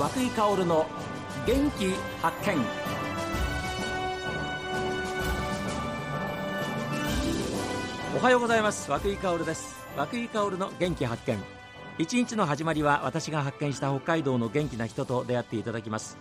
井薫の元気発見。おはようございます。和井薫です。和井薫の元気発見。一日の始まりは私が発見した北海道の元気な人と出会っていただきます。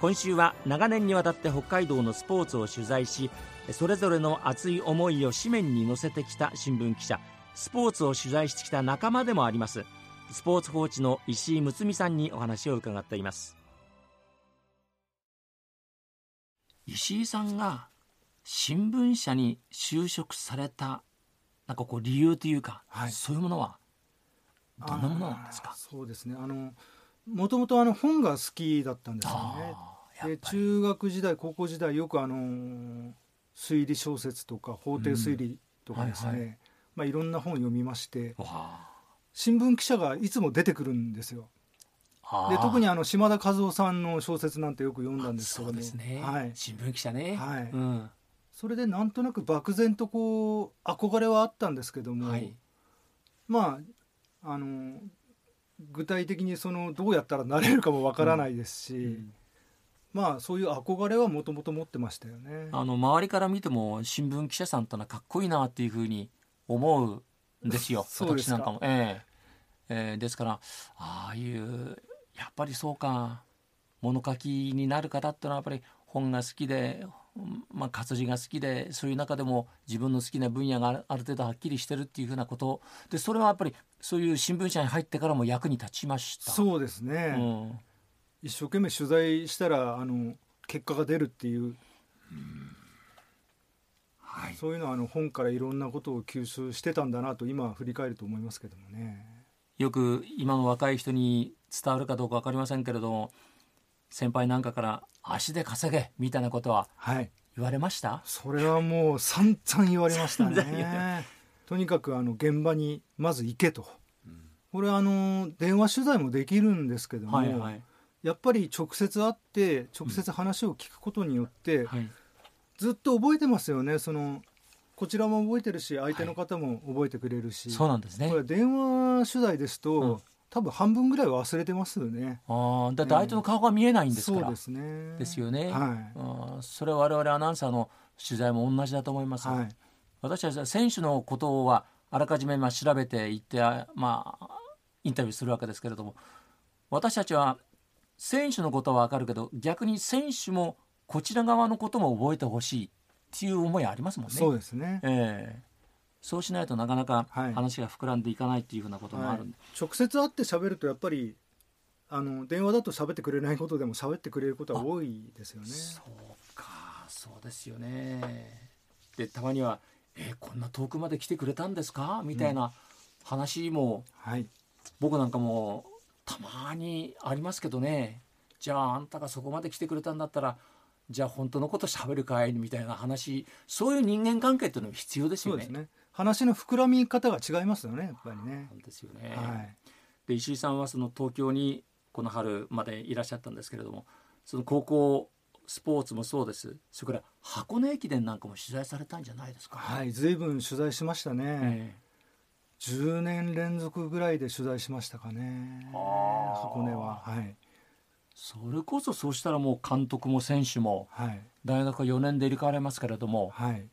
今週は長年にわたって北海道のスポーツを取材しそれぞれの熱い思いを紙面に載せてきた新聞記者。スポーツを取材してきた仲間でもあります。スポーツ報知の石井睦美さんにお話を伺っています。石井さんが新聞社に就職されたなんかこう理由というか、はい、そういうものはどんなものなんですか？そうですね。あのもともとあの本が好きだったんですよね。で中学時代高校時代よくあの推理小説とか法廷推理とかですね、うん。はいはい、まあ、いろんな本を読みまして新聞記者がいつも出てくるんですよ。で特にあの島田和夫さんの小説なんてよく読んだんですけども、ね、はい、新聞記者ね、はい。うん、それでなんとなく漠然とこう憧れはあったんですけども、はい、まああの具体的にそのどうやったらなれるかもわからないですし、うん。うん。まあそういう憧れはもともと持ってましたよね。あの周りから見ても新聞記者さんとのはかっこいいなっていうふうに思うんですよ。私なんかも。えー、えー、ですからああいうやっぱりそうか物書きになる方ってのはやっぱり本が好きで、まあ、活字が好きでそういう中でも自分の好きな分野がある程度はっきりしてるっていうふうなことでそれはやっぱりそういう新聞社に入ってからも役に立ちました。そうですね、うん一生懸命取材したらあの結果が出るっていう、はい、そういうのはあの本からいろんなことを吸収してたんだなと今振り返ると思いますけどもね。よく今の若い人に伝わるかどうか分かりませんけれども先輩なんかから「足で稼げ」みたいなことは言われました、はい、それはもう散々言われましたね。とにかくあの現場にまず行けと。これあの電話取材もできるんですけども、はいはい。やっぱり直接会って直接話を聞くことによって、うんはい、ずっと覚えてますよね。そのこちらも覚えてるし相手の方も覚えてくれるし、はい、そうなんですね。これ電話取材ですと、うん、多分半分ぐらい忘れてますよね。ああだって相手の顔が見えないんですから、そうですね。ですよね、はい、あそれは我々アナウンサーの取材も同じだと思います、はい、私は選手のことはあらかじめまあ調べていってまあインタビューするわけですけれども私たちは選手のことは分かるけど逆に選手もこちら側のことも覚えてほしいっていう思いありますもんね。そうですね、えーそうしないとなかなか話が膨らんでいかないっていうふうなこともある、はい、直接会って喋るとやっぱりあの電話だと喋ってくれないことでも喋ってくれることは多いですよね。そうかそうですよね。でたまには「えー、こんな遠くまで来てくれたんですか?」みたいな話も、うん、はい、僕なんかもたまにありますけどねじゃああんたがそこまで来てくれたんだったらじゃあ本当のこと喋るかいみたいな話そういう人間関係っていうのも必要ですよね。ね。話の膨らみ方が違いますよねやっぱりね。ですよね。はい、で石井さんはその東京にこの春までいらっしゃったんですけれどもその高校スポーツもそうです。それから箱根駅伝なんかも取材されたんじゃないですか、はい随分取材しましたね、え10年連続ぐらいで取材しましたかね箱根は。はいそれこそそうしたらもう監督も選手も、はい、大学は4年で入れ替われますけれども、はい、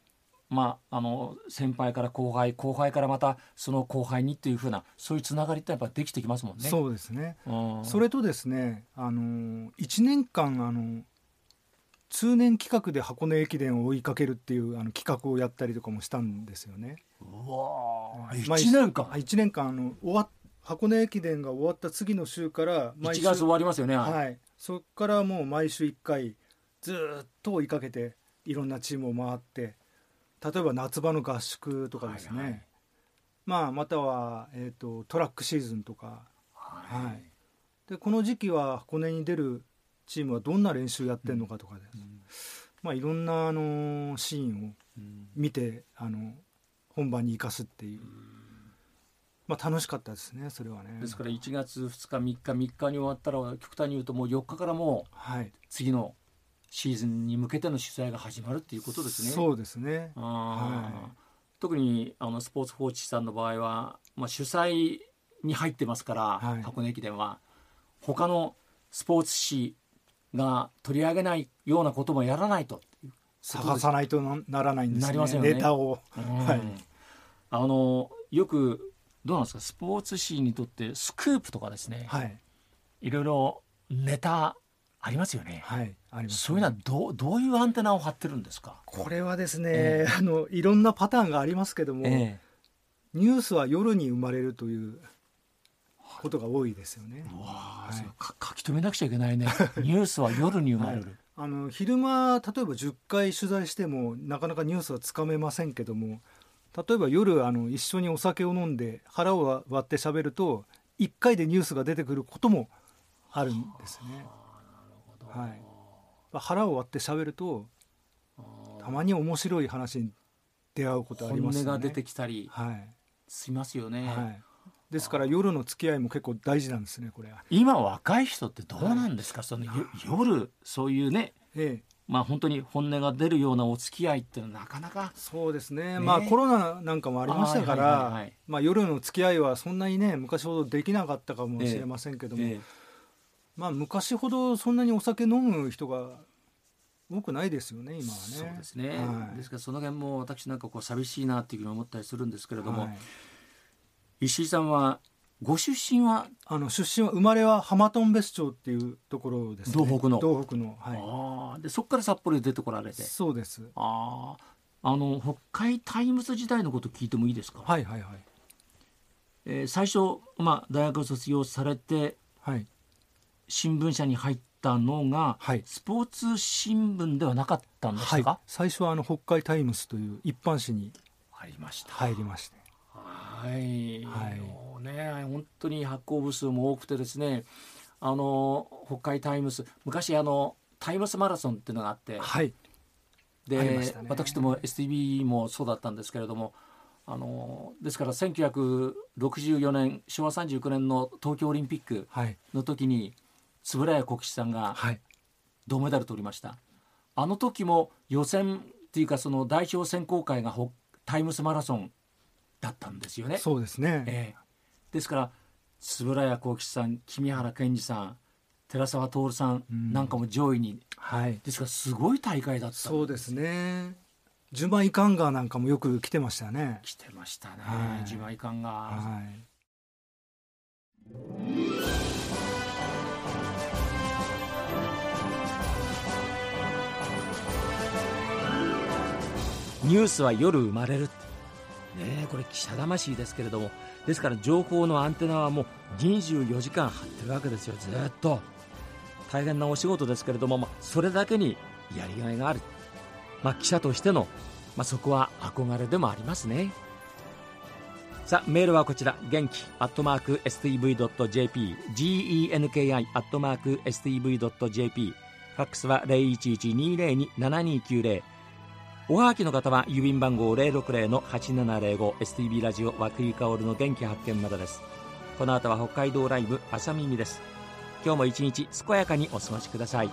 まあ、あの先輩から後輩後輩からまたその後輩にっていうふうなそういうつながりってやっぱできてきますもんね。そうですね、それとですねあの1年間あの通年企画で箱根駅伝を追いかけるっていうあの企画をやったりとかもしたんですよね。うわ1年間。1年間あの終わ箱根駅伝が終わった次の週から毎週1月終わりますよね。はい。そこからもう毎週1回ずっと追いかけていろんなチームを回って例えば夏場の合宿とかですね、はいはい、まあ、または、えーと、トラックシーズンとか、はい、はい、でこの時期は箱根に出るチームはどんな練習やってるのかとかです、うん、まあ、いろんなあのシーンを見て、あの本番に生かすっていう。まあ、楽しかったですねそれはね。ですから1月2日3日3日に終わったら極端に言うともう4日からもう次のシーズンに向けての取材が始まるっていうことですね。そうですね、はい、特にあのスポーツ報知さんの場合は、まあ、主催に入ってますから、はい、箱根駅伝は。他のスポーツ紙が取り上げないようなこともやらないと。探さないとならないんですね。なりませんよね。ネタを、はい、あのよくどうなんですか？スポーツ紙にとってスクープとかですね、はい、いろいろネタありますよね。はい、あります、ね、そういうのはどうどういうアンテナを張ってるんですか？これはですね、えー、あのいろんなパターンがありますけども、えー、ニュースは夜に生まれるということが多いですよね。はい、書き留めなくちゃいけないね。ニュースは夜に生まれる。はい、あの昼間例えば10回取材してもなかなかニュースはつかめませんけども例えば夜あの一緒にお酒を飲んで腹を割って喋ると1回でニュースが出てくることもあるんですね。はい、腹を割って喋るとたまに面白い話に出会うことありますね。が出てきたりしますよね。はい、ですから夜の付き合いも結構大事なんですねこれは。今若い人ってどうなんですか、はい、その夜そういうね、ええ、まあ本当に本音が出るようなお付き合いっていうのはなかなかそうですね、ね、まあコロナなんかもありましたから、はいはいはい、まあ夜の付き合いはそんなにね昔ほどできなかったかもしれませんけども、ええ。えまあ昔ほどそんなにお酒飲む人が多くないですよね今はね。そうですね、はい、ですからその辺も私なんかこう寂しいなっていうふうに思ったりするんですけれども、はい、石井さんはご出身はあの出身は生まれは浜頓別町っていうところです、ね、道北の。道北の、はい、あでそこから札幌に出てこられて。そうです。ああの北海タイムズ時代のこと聞いてもいいですか？はいはいはい、えー、最初、まあ、大学卒業されて、はい、新聞社に入ったのが、はい、スポーツ新聞ではなかったんですか、はい、最初はあの北海タイムズという一般紙に入りました。入りまして。はい、はい、ね本当に発行部数も多くてですねあの北海タイムズ昔あのタイムスマラソンっていうのがあって、はい、で、ね、私ども STV もそうだったんですけれどもあのですから1964年昭和39年の東京オリンピックの時に、はい円谷国士さんが銅メダル取りました、はい、あの時も予選っていうかその代表選考会がタイムスマラソンだったんですよね。そうですね、えー、ですから円谷幸吉さん君原健二さん寺澤徹さんなんかも上位に、うん、はい、ですからすごい大会だったそうですね。ジュマイカンガーなんかもよく来てましたね。来てましたね、はい、ジュマイカンガー、はい。ニュースは夜生まれるねこれ記者魂ですけれども。ですから情報のアンテナはもう24時間張ってるわけですよずっと。大変なお仕事ですけれども、まあ、それだけにやりがいがある、まあ、記者としての、まあ、そこは憧れでもありますね。さあメールはこちら。元気アットマーク STV.jp genki アットマーク STV.jp ファックスは0112027290おはがきの方は郵便番号060-8705 STB ラジオ和久井薫の元気発見までです。この後は北海道ライブ朝耳です。今日も一日健やかにお過ごしください。